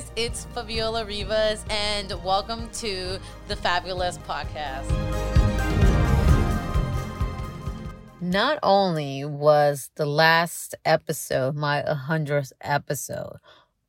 guys, it's Faviola Rivas, and welcome to the Faviolous Podcast. Not only was the last episode my 100th episode,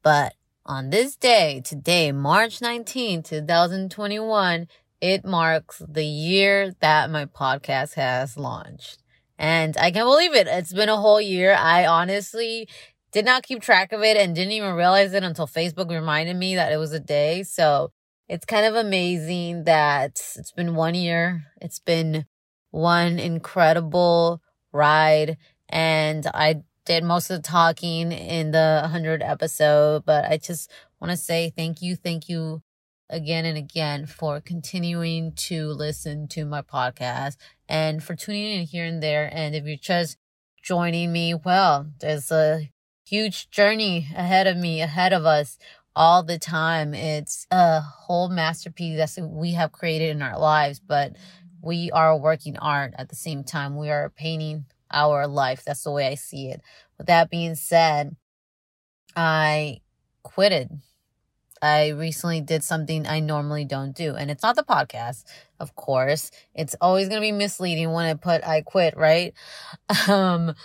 but on this day, today, March 19, 2021, it marks the year that my podcast has launched. And I can't believe it. It's been a whole year. I honestly did not keep track of it and didn't even realize it until Facebook reminded me that it was a day. So it's kind of amazing that it's been one year. It's been one incredible ride. And I did most of the talking in the 100 episode, but I just want to say thank you, thank you again and again for continuing to listen to my podcast and for tuning in here and there. And if you're just joining me, well, there's a huge journey ahead of me, ahead of us all the time. It's a whole masterpiece that we have created in our lives, but we are working art at the same time. We are painting our life. That's the way I see it. With that being said, I quitted. I recently did something I normally don't do, and it's not the podcast, of course. It's always going to be misleading when I put I quit, right? Um,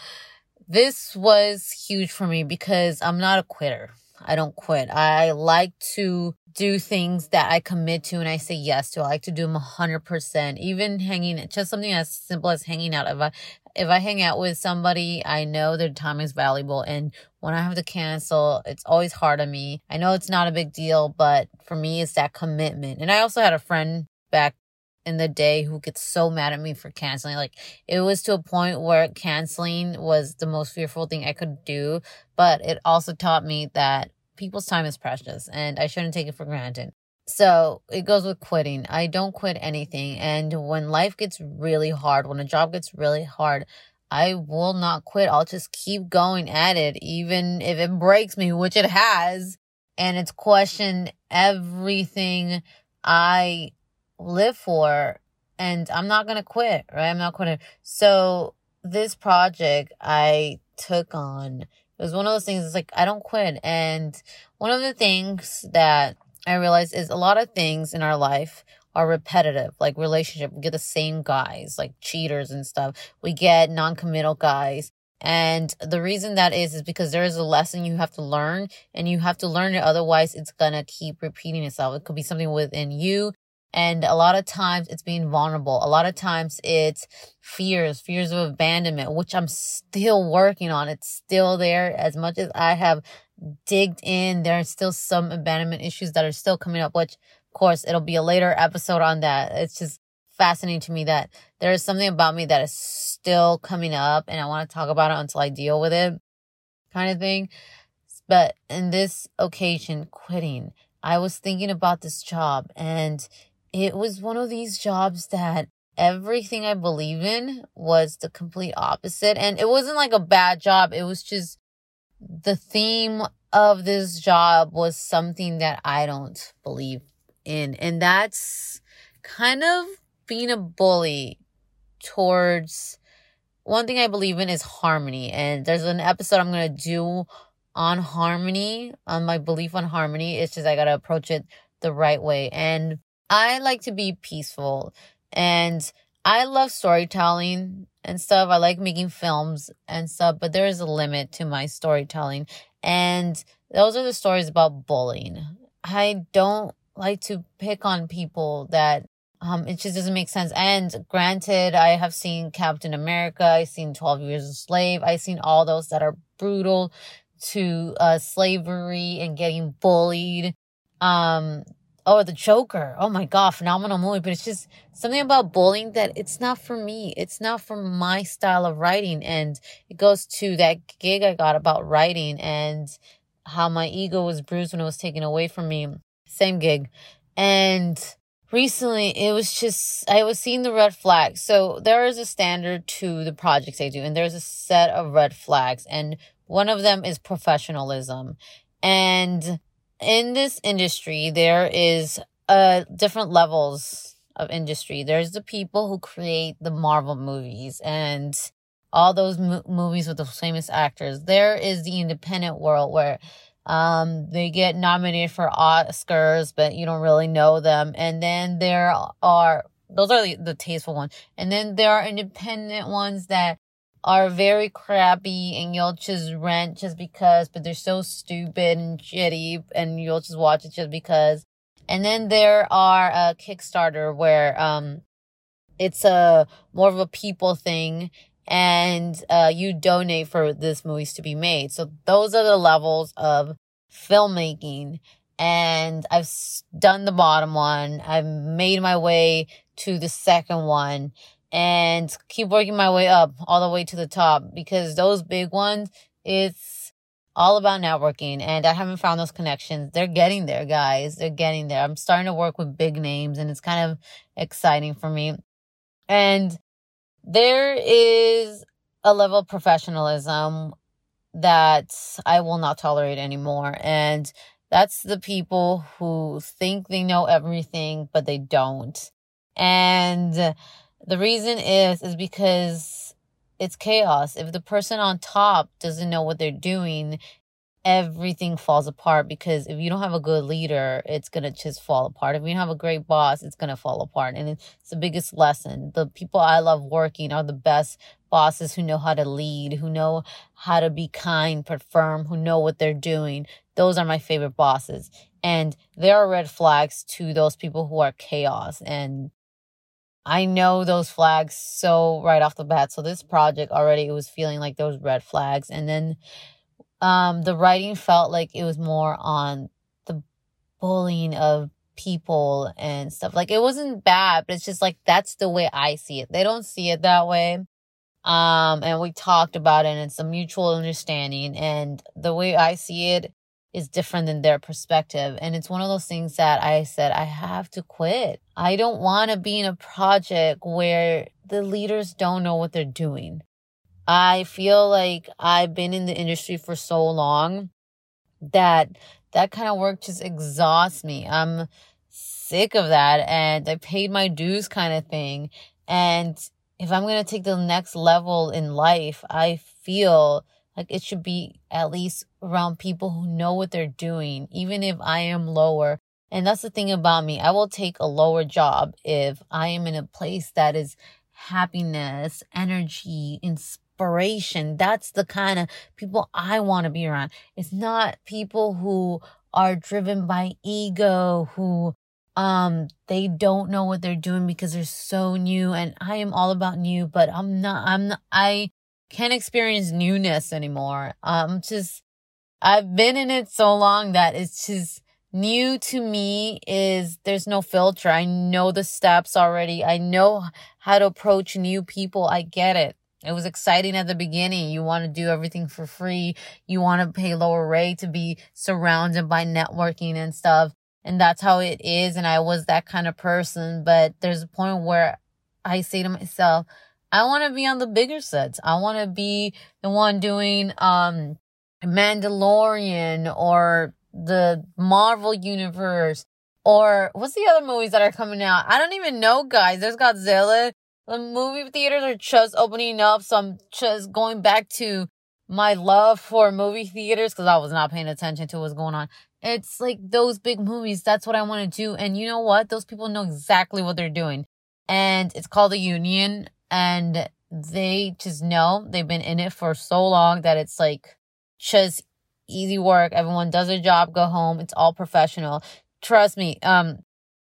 this was huge for me because I'm not a quitter. I don't quit. I like to do things that I commit to and I say yes to. I like to do them 100%. Even hanging, just something as simple as hanging out. If I, if I hang out with somebody, I know their time is valuable. And when I have to cancel, it's always hard on me. I know it's not a big deal, but for me, it's that commitment. And I also had a friend back in the day who gets so mad at me for canceling. Like it was to a point where canceling was the most fearful thing I could do, but it also taught me that people's time is precious and I shouldn't take it for granted. So it goes with quitting. I don't quit anything. And when life gets really hard, when a job gets really hard, I will not quit. I'll just keep going at it, even if it breaks me, which it has. And it's questioned everything I live for and I'm not going to quit, right? I'm not quitting. So this project I took on, it was one of those things, it's like, I don't quit. And one of the things that I realized is a lot of things in our life are repetitive, like relationship. We get the same guys, like cheaters and stuff. We get non-committal guys. And the reason that is, is because there is a lesson you have to learn and you have to learn it. Otherwise, it's going to keep repeating itself. It could be something within you. And a lot of times it's being vulnerable. A lot of times it's fears, fears of abandonment, which I'm still working on. It's still there as much as I have digged in. There are still some abandonment issues that are still coming up, which of course it'll be a later episode on that. It's just fascinating to me that there is something about me that is still coming up and I want to talk about it until I deal with it kind of thing. But in this occasion, quitting, I was thinking about this job and it was one of these jobs that everything I believe in was the complete opposite. And it wasn't like a bad job. It was just the theme of this job was something that I don't believe in. And that's kind of being a bully towards one thing I believe in is harmony. And there's an episode I'm going to do on harmony, on my belief on harmony. It's just I got to approach it the right way. And I like to be peaceful and I love storytelling and stuff. I like making films and stuff, but there is a limit to my storytelling. And those are the stories about bullying. I don't like to pick on people that um it just doesn't make sense. And granted, I have seen Captain America, I've seen 12 Years a Slave, I've seen all those that are brutal to uh slavery and getting bullied. Um oh, the Joker. Oh my God, phenomenal movie. But it's just something about bullying that it's not for me. It's not for my style of writing. And it goes to that gig I got about writing and how my ego was bruised when it was taken away from me. Same gig. And recently it was just, I was seeing the red flags. So there is a standard to the projects I do, and there's a set of red flags. And one of them is professionalism. And in this industry, there is uh different levels of industry. There's the people who create the Marvel movies and all those mo- movies with the famous actors. There is the independent world where Um, they get nominated for Oscars, but you don't really know them. And then there are, those are the, the tasteful ones. And then there are independent ones that are very crappy and you'll just rent just because, but they're so stupid and shitty and you'll just watch it just because. And then there are a Kickstarter where, um, it's a more of a people thing and uh, you donate for this movies to be made. So those are the levels of filmmaking. And I've done the bottom one. I've made my way to the second one and keep working my way up all the way to the top because those big ones, it's all about networking and I haven't found those connections. They're getting there, guys. They're getting there. I'm starting to work with big names and it's kind of exciting for me. And there is a level of professionalism that I will not tolerate anymore. And that's the people who think they know everything, but they don't. And the reason is, is because it's chaos. If the person on top doesn't know what they're doing, everything falls apart because if you don't have a good leader, it's going to just fall apart. If you don't have a great boss, it's going to fall apart. And it's the biggest lesson. The people I love working are the best bosses who know how to lead, who know how to be kind but firm, who know what they're doing. Those are my favorite bosses. And there are red flags to those people who are chaos. And I know those flags so right off the bat. So this project already it was feeling like those red flags. And then um, the writing felt like it was more on the bullying of people and stuff. Like it wasn't bad, but it's just like that's the way I see it. They don't see it that way. Um, and we talked about it and it's a mutual understanding. And the way I see it is different than their perspective. And it's one of those things that I said, I have to quit. I don't want to be in a project where the leaders don't know what they're doing. I feel like I've been in the industry for so long that that kind of work just exhausts me. I'm sick of that and I paid my dues kind of thing. And if I'm going to take the next level in life, I feel like it should be at least around people who know what they're doing, even if I am lower. And that's the thing about me. I will take a lower job if I am in a place that is happiness, energy, inspiration. That's the kind of people I want to be around. It's not people who are driven by ego, who um they don't know what they're doing because they're so new and I am all about new, but I'm not I'm not, I can't experience newness anymore. Um just I've been in it so long that it's just new to me is there's no filter. I know the steps already. I know how to approach new people. I get it. It was exciting at the beginning. You want to do everything for free. You want to pay lower rate to be surrounded by networking and stuff. And that's how it is. And I was that kind of person. But there's a point where I say to myself, I want to be on the bigger sets. I want to be the one doing, um, Mandalorian or the Marvel universe or what's the other movies that are coming out? I don't even know, guys. There's Godzilla the movie theaters are just opening up. So I'm just going back to my love for movie theaters because I was not paying attention to what's going on. It's like those big movies. That's what I want to do. And you know what? Those people know exactly what they're doing. And it's called a union. And they just know they've been in it for so long that it's like just easy work. Everyone does their job, go home. It's all professional. Trust me. Um,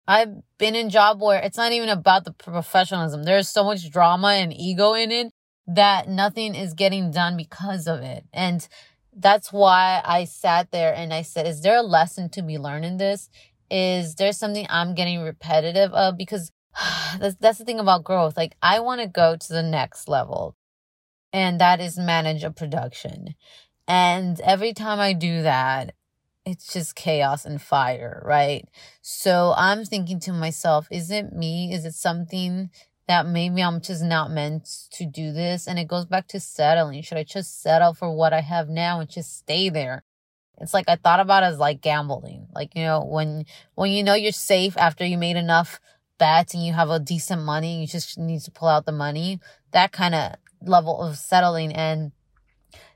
I've been in job where it's not even about the professionalism. There's so much drama and ego in it that nothing is getting done because of it. And that's why I sat there and I said, is there a lesson to be learned in this? Is there something I'm getting repetitive of? Because that's, that's the thing about growth. Like I want to go to the next level and that is manage a production. And every time I do that, it's just chaos and fire, right? So I'm thinking to myself, is it me? Is it something that maybe I'm just not meant to do this? And it goes back to settling. Should I just settle for what I have now and just stay there? It's like I thought about it as like gambling. Like, you know, when when you know you're safe after you made enough bets and you have a decent money, you just need to pull out the money. That kind of level of settling and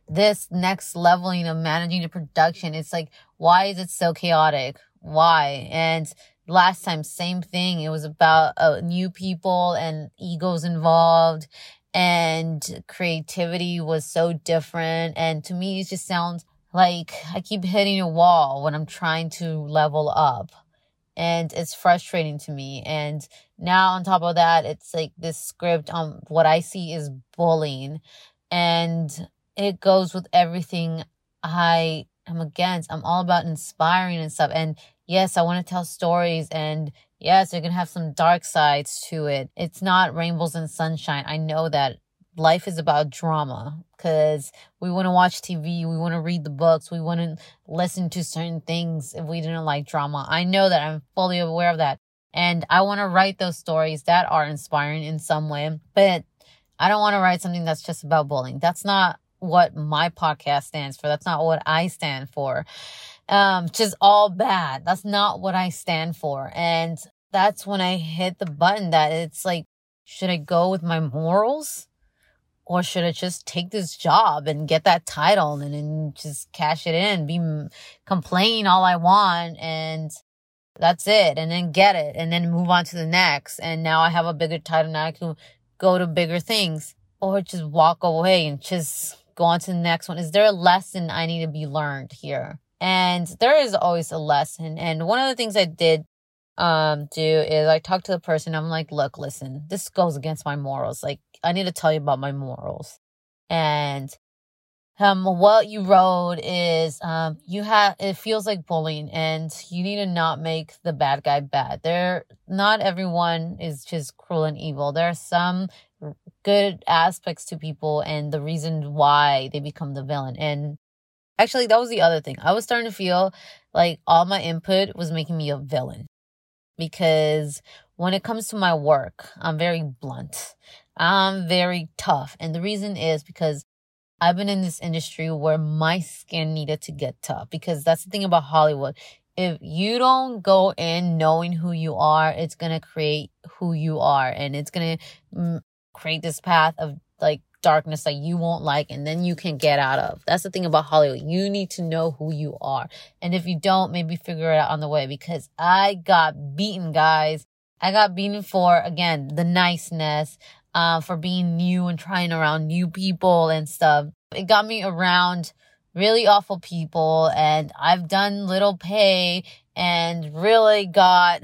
this next leveling of managing the production. It's like, why is it so chaotic? Why? And last time, same thing. It was about uh, new people and egos involved and creativity was so different. And to me, it just sounds like I keep hitting a wall when I'm trying to level up. And it's frustrating to me. And now on top of that, it's like this script on what I see is bullying. And it goes with everything I am against. I'm all about inspiring and stuff. And yes, I want to tell stories and yes, you're to have some dark sides to it. It's not rainbows and sunshine. I know that life is about drama because we want to watch TV, we want to read the books, we want to listen to certain things if we didn't like drama. I know that I'm fully aware of that. And I want to write those stories that are inspiring in some way, but I don't want to write something that's just about bullying. That's not what my podcast stands for. That's not what I stand for. Um, just all bad. That's not what I stand for. And that's when I hit the button that it's like, should I go with my morals? Or should I just take this job and get that title and then just cash it in, be complain all I want and that's it and then get it and then move on to the next. And now I have a bigger title. Now I can go to bigger things or just walk away and just go on to the next one. Is there a lesson I need to be learned here? And there is always a lesson. And one of the things I did um do is I talked to the person. I'm like, look, listen, this goes against my morals. Like, I need to tell you about my morals. And um what you wrote is um you have it feels like bullying and you need to not make the bad guy bad. There not everyone is just cruel and evil. There are some good aspects to people and the reason why they become the villain. And actually that was the other thing. I was starting to feel like all my input was making me a villain because when it comes to my work, I'm very blunt. I'm very tough. And the reason is because I've been in this industry where my skin needed to get tough because that's the thing about Hollywood. If you don't go in knowing who you are, it's going to create who you are and it's going to mm, create this path of like darkness that you won't like and then you can get out of. That's the thing about Hollywood. You need to know who you are. And if you don't, maybe figure it out on the way because I got beaten, guys. I got beaten for, again, the niceness, uh, for being new and trying around new people and stuff. It got me around really awful people and I've done little pay and really got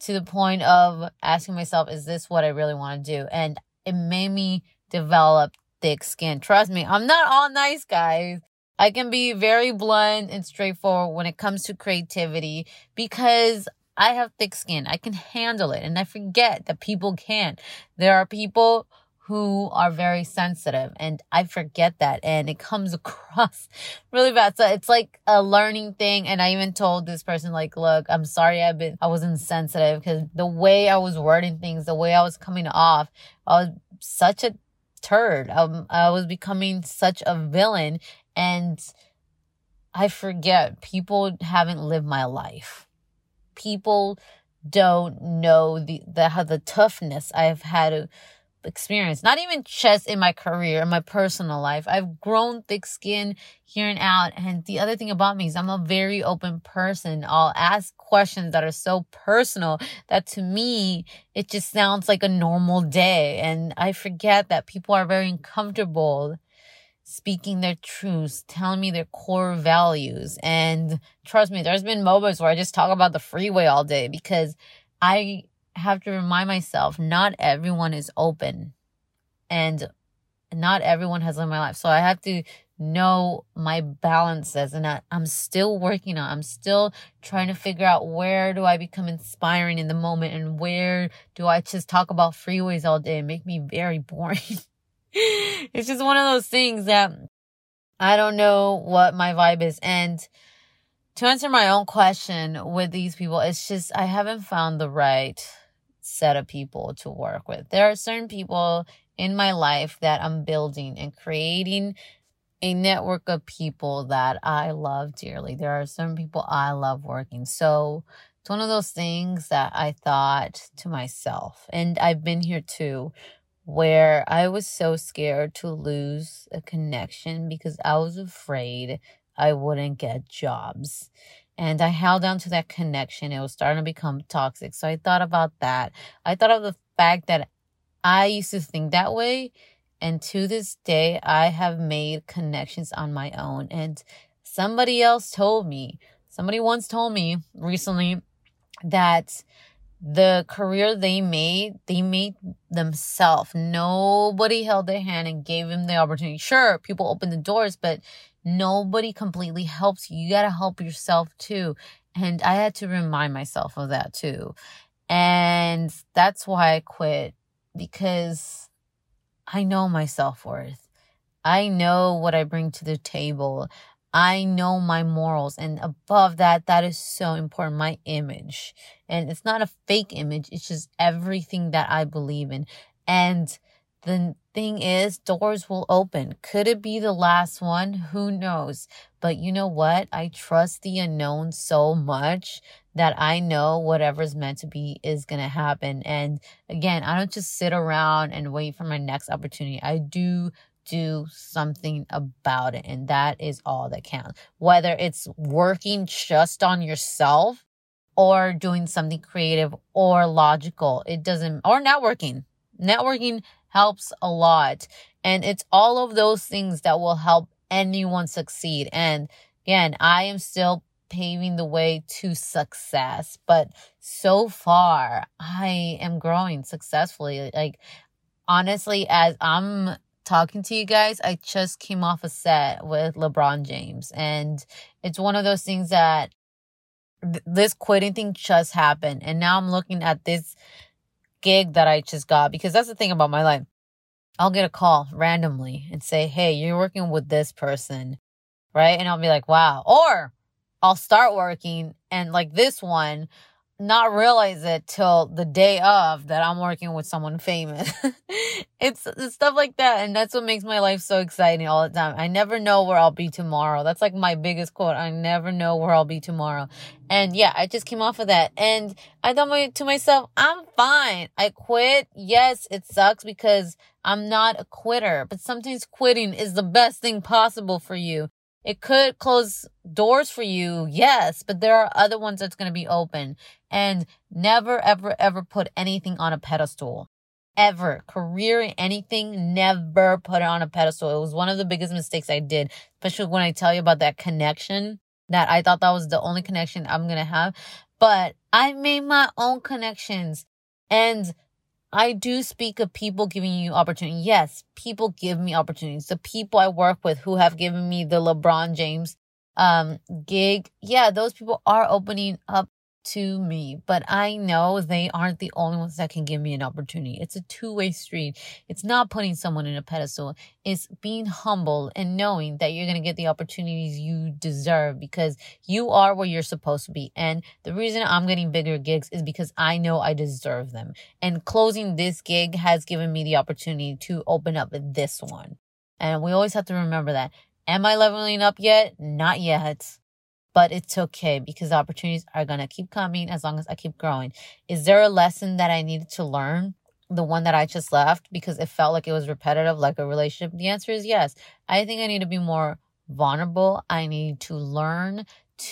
to the point of asking myself, is this what I really want to do? And it made me develop thick skin. Trust me, I'm not all nice, guys. I can be very blunt and straightforward when it comes to creativity because I have thick skin. I can handle it. And I forget that people can't. There are people who are very sensitive and I forget that and it comes across really bad. So it's like a learning thing. And I even told this person like, look, I'm sorry I've been, I was insensitive because the way I was wording things, the way I was coming off, I was such a turd. Um, I was becoming such a villain and I forget people haven't lived my life. People don't know the, the the toughness I've had to experience. Not even just in my career, in my personal life. I've grown thick skin here and out. And the other thing about me is I'm a very open person. I'll ask questions that are so personal that to me, it just sounds like a normal day. And I forget that people are very uncomfortable speaking their truths, telling me their core values. And trust me, there's been moments where I just talk about the freeway all day because I have to remind myself not everyone is open and not everyone has lived my life. So I have to know my balances and I, I'm still working on. I'm still trying to figure out where do I become inspiring in the moment and where do I just talk about freeways all day and make me very boring. it's just one of those things that I don't know what my vibe is. And to answer my own question with these people, it's just I haven't found the right set of people to work with. There are certain people in my life that I'm building and creating a network of people that I love dearly. There are some people I love working. So it's one of those things that I thought to myself, and I've been here too. Where I was so scared to lose a connection because I was afraid I wouldn't get jobs. And I held on to that connection. It was starting to become toxic. So I thought about that. I thought of the fact that I used to think that way. And to this day, I have made connections on my own. And somebody else told me, somebody once told me recently that the career they made, they made themselves. Nobody held their hand and gave them the opportunity. Sure, people open the doors, but nobody completely helps you. You got to help yourself too. And I had to remind myself of that too. And that's why I quit because I know my self worth. I know what I bring to the table. I know my morals. And above that, that is so important. My image. And it's not a fake image. It's just everything that I believe in. And the thing is, doors will open. Could it be the last one? Who knows? But you know what? I trust the unknown so much that I know whatever's meant to be is going to happen. And again, I don't just sit around and wait for my next opportunity. I do do something about it. And that is all that counts. Whether it's working just on yourself or doing something creative or logical, it doesn't, or networking. Networking helps a lot. And it's all of those things that will help anyone succeed. And again, I am still paving the way to success, but so far I am growing successfully. Like, honestly, as I'm talking to you guys, I just came off a set with LeBron James. And it's one of those things that th- this quitting thing just happened. And now I'm looking at this gig that I just got because that's the thing about my life. I'll get a call randomly and say, Hey, you're working with this person, right? And I'll be like, wow. Or I'll start working and like this one, not realize it till the day of that I'm working with someone famous. it's, it's stuff like that. And that's what makes my life so exciting all the time. I never know where I'll be tomorrow. That's like my biggest quote. I never know where I'll be tomorrow. And yeah, I just came off of that and I thought to myself, I'm fine. I quit. Yes, it sucks because I'm not a quitter, but sometimes quitting is the best thing possible for you. It could close doors for you, yes, but there are other ones that's going to be open. And never, ever, ever put anything on a pedestal. Ever. Career, anything, never put it on a pedestal. It was one of the biggest mistakes I did, especially when I tell you about that connection that I thought that was the only connection I'm going to have. But I made my own connections and I do speak of people giving you opportunity. Yes, people give me opportunities. The people I work with who have given me the LeBron James um gig, yeah, those people are opening up to me, but I know they aren't the only ones that can give me an opportunity. It's a two way street. It's not putting someone in a pedestal. It's being humble and knowing that you're going to get the opportunities you deserve because you are where you're supposed to be. And the reason I'm getting bigger gigs is because I know I deserve them. And closing this gig has given me the opportunity to open up this one. And we always have to remember that. Am I leveling up yet? Not yet but it's okay because opportunities are going to keep coming as long as I keep growing. Is there a lesson that I needed to learn? The one that I just left because it felt like it was repetitive, like a relationship? The answer is yes. I think I need to be more vulnerable. I need to learn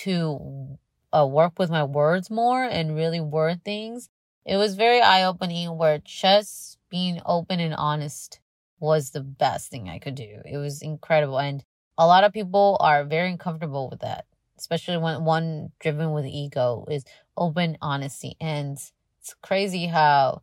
to uh, work with my words more and really word things. It was very eye opening where just being open and honest was the best thing I could do. It was incredible. And a lot of people are very uncomfortable with that especially when one driven with ego is open honesty. And it's crazy how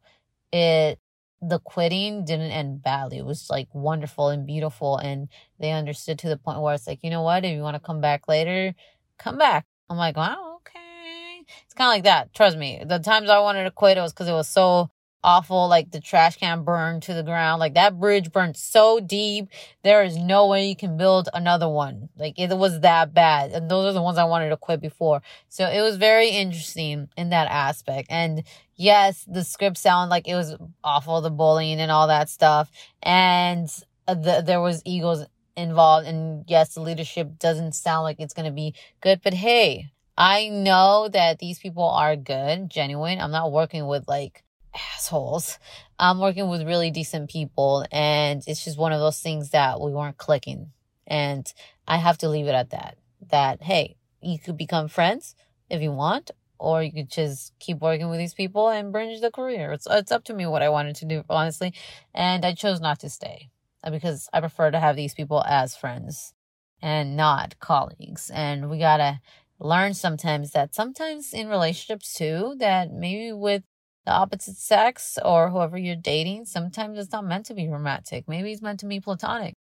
it the quitting didn't end badly. It was like wonderful and beautiful and they understood to the point where it's like you know what? If you want to come back later come back. I'm like wow okay. It's kind of like that. Trust me. The times i wanted to quit it was because it was so awful. Like the trash can burned to the ground. Like that bridge burned so deep. There is no way you can build another one. Like it was that bad. And those are the ones I wanted to quit before. So it was very interesting in that aspect. And yes, the script sounded like it was awful, the bullying and all that stuff. And uh, the, there was egos involved. And yes, the leadership doesn't sound like it's going to be good, but hey, I know that these people are good, genuine. I'm not working with like assholes. I'm working with really decent people and it's just one of those things that we weren't clicking. And I have to leave it at that. That, hey, you could become friends if you want, or you could just keep working with these people and bridge the career. It's, it's up to me what I wanted to do, honestly. And I chose not to stay uh, because I prefer to have these people as friends and not colleagues. And we gotta learn sometimes that sometimes in relationships too, that maybe with the opposite sex or whoever you're dating, sometimes it's not meant to be romantic. Maybe it's meant to be platonic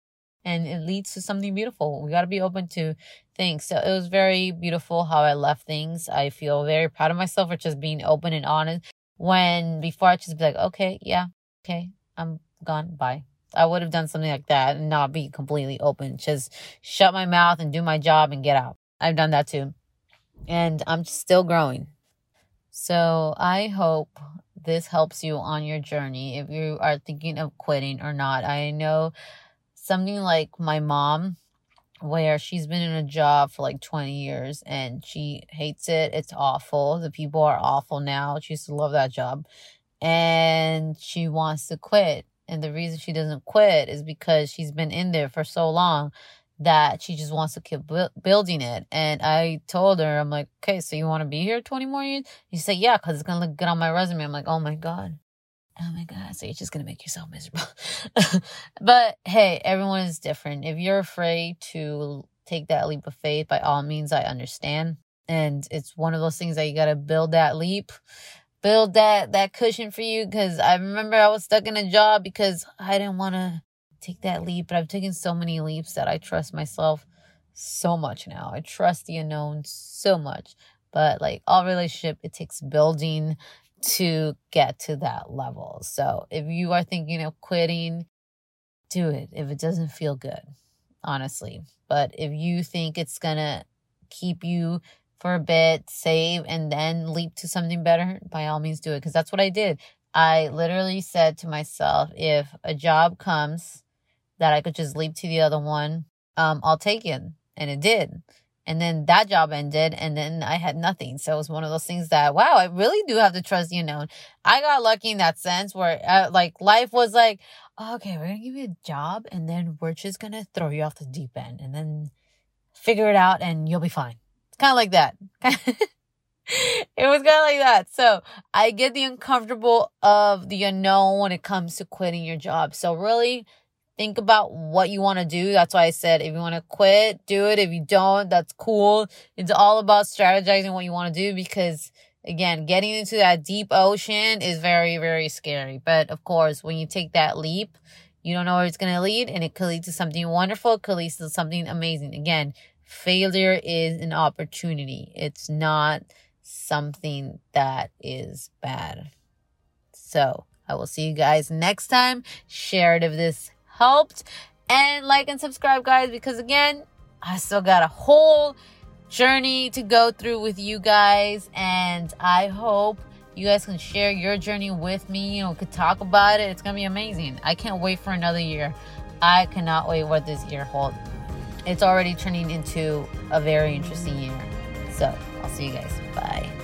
and it leads to something beautiful. We got to be open to things. So it was very beautiful how I left things. I feel very proud of myself for just being open and honest when before I just be like, okay, yeah, okay, I'm gone. Bye. I would have done something like that and not be completely open. Just shut my mouth and do my job and get out. I've done that too. And I'm still growing. So I hope this helps you on your journey if you are thinking of quitting or not. I know something like my mom, where she's been in a job for like 20 years and she hates it. It's awful. The people are awful now. She used to love that job and she wants to quit. And the reason she doesn't quit is because she's been in there for so long that she just wants to keep bu- building it. And I told her, I'm like, okay, so you want to be here 20 more years? She said, yeah, because it's going to look good on my resume. I'm like, oh my God. Oh my God. So you're just going to make yourself miserable. but hey, everyone is different. If you're afraid to take that leap of faith, by all means, I understand. And it's one of those things that you got to build that leap build that that cushion for you because i remember i was stuck in a job because i didn't want to take that leap. But I've taken so many leaps that I trust myself so much now. I trust the unknown so much. But like all relationship, it takes building to get to that level. So if you are thinking of quitting, do it if it doesn't feel good, honestly. But if you think it's gonna keep you for a bit, save, and then leap to something better, by all means do it. Because that's what I did. I literally said to myself, if a job comes that I could just leap to the other one, um, I'll take it. And it did. And then that job ended and then I had nothing. So it was one of those things that, wow, I really do have to trust you know. I got lucky in that sense where uh, like life was like, okay, we're going to give you a job and then we're just going to throw you off the deep end and then figure it out and you'll be fine. It's kind of like that. it was kind of like that. So I get the uncomfortable of the unknown when it comes to quitting your job. So really think about what you want to do. That's why I said if you want to quit, do it. If you don't, that's cool. It's all about strategizing what you want to do because again, getting into that deep ocean is very, very scary. But of course, when you take that leap, you don't know where it's going to lead and it could lead to something wonderful. It could lead to something amazing. Again, failure is an opportunity. It's not something that is bad. So I will see you guys next time. Share it if this helped. And like and subscribe, guys, because again, I still got a whole journey to go through with you guys. And I hope you guys can share your journey with me. You know, could talk about it. It's going to be amazing. I can't wait for another year. I cannot wait what this year holds. It's already turning into a very interesting year. So I'll see you guys. Bye.